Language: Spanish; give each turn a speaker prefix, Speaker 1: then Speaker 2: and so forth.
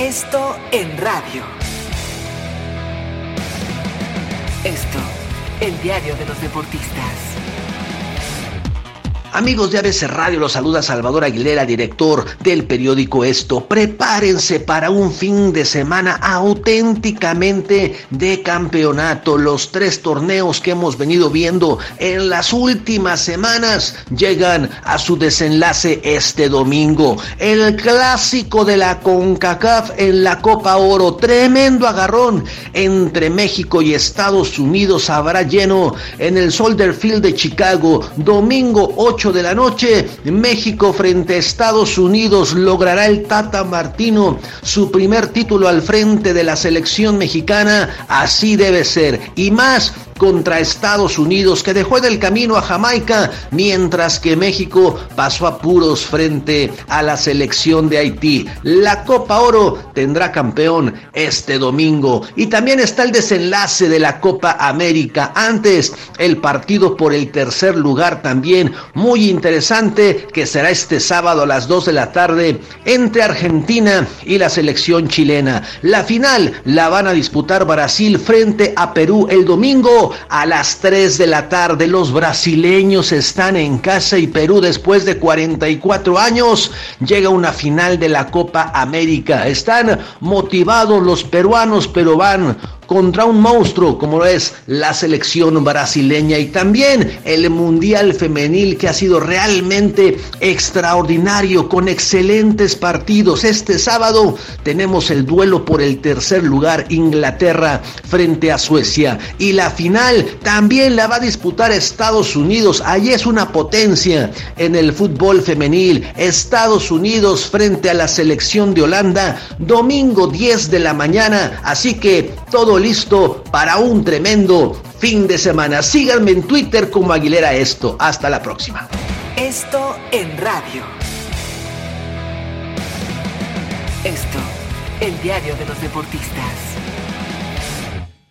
Speaker 1: Esto en radio. Esto, el diario de los deportistas.
Speaker 2: Amigos de ABC Radio, los saluda Salvador Aguilera, director del periódico Esto. Prepárense para un fin de semana auténticamente de campeonato. Los tres torneos que hemos venido viendo en las últimas semanas llegan a su desenlace este domingo. El clásico de la CONCACAF en la Copa Oro. Tremendo agarrón entre México y Estados Unidos habrá lleno en el Soldier Field de Chicago. Domingo 8 de la noche, México frente a Estados Unidos logrará el Tata Martino su primer título al frente de la selección mexicana. Así debe ser. Y más contra Estados Unidos, que dejó en el camino a Jamaica, mientras que México pasó a puros frente a la selección de Haití. La Copa Oro tendrá campeón este domingo. Y también está el desenlace de la Copa América. Antes, el partido por el tercer lugar también muy interesante, que será este sábado a las 2 de la tarde entre Argentina y la selección chilena. La final la van a disputar Brasil frente a Perú el domingo a las 3 de la tarde. Los brasileños están en casa y Perú después de 44 años llega una final de la Copa América. Están motivados los peruanos, pero van contra un monstruo como es la selección brasileña y también el Mundial Femenil que ha sido realmente extraordinario con excelentes partidos. Este sábado tenemos el duelo por el tercer lugar Inglaterra frente a Suecia y la final también la va a disputar Estados Unidos. Allí es una potencia en el fútbol femenil. Estados Unidos frente a la selección de Holanda domingo 10 de la mañana. Así que listo para un tremendo fin de semana. Síganme en Twitter como Aguilera Esto. Hasta la próxima.
Speaker 1: Esto en radio. Esto, el diario de los deportistas.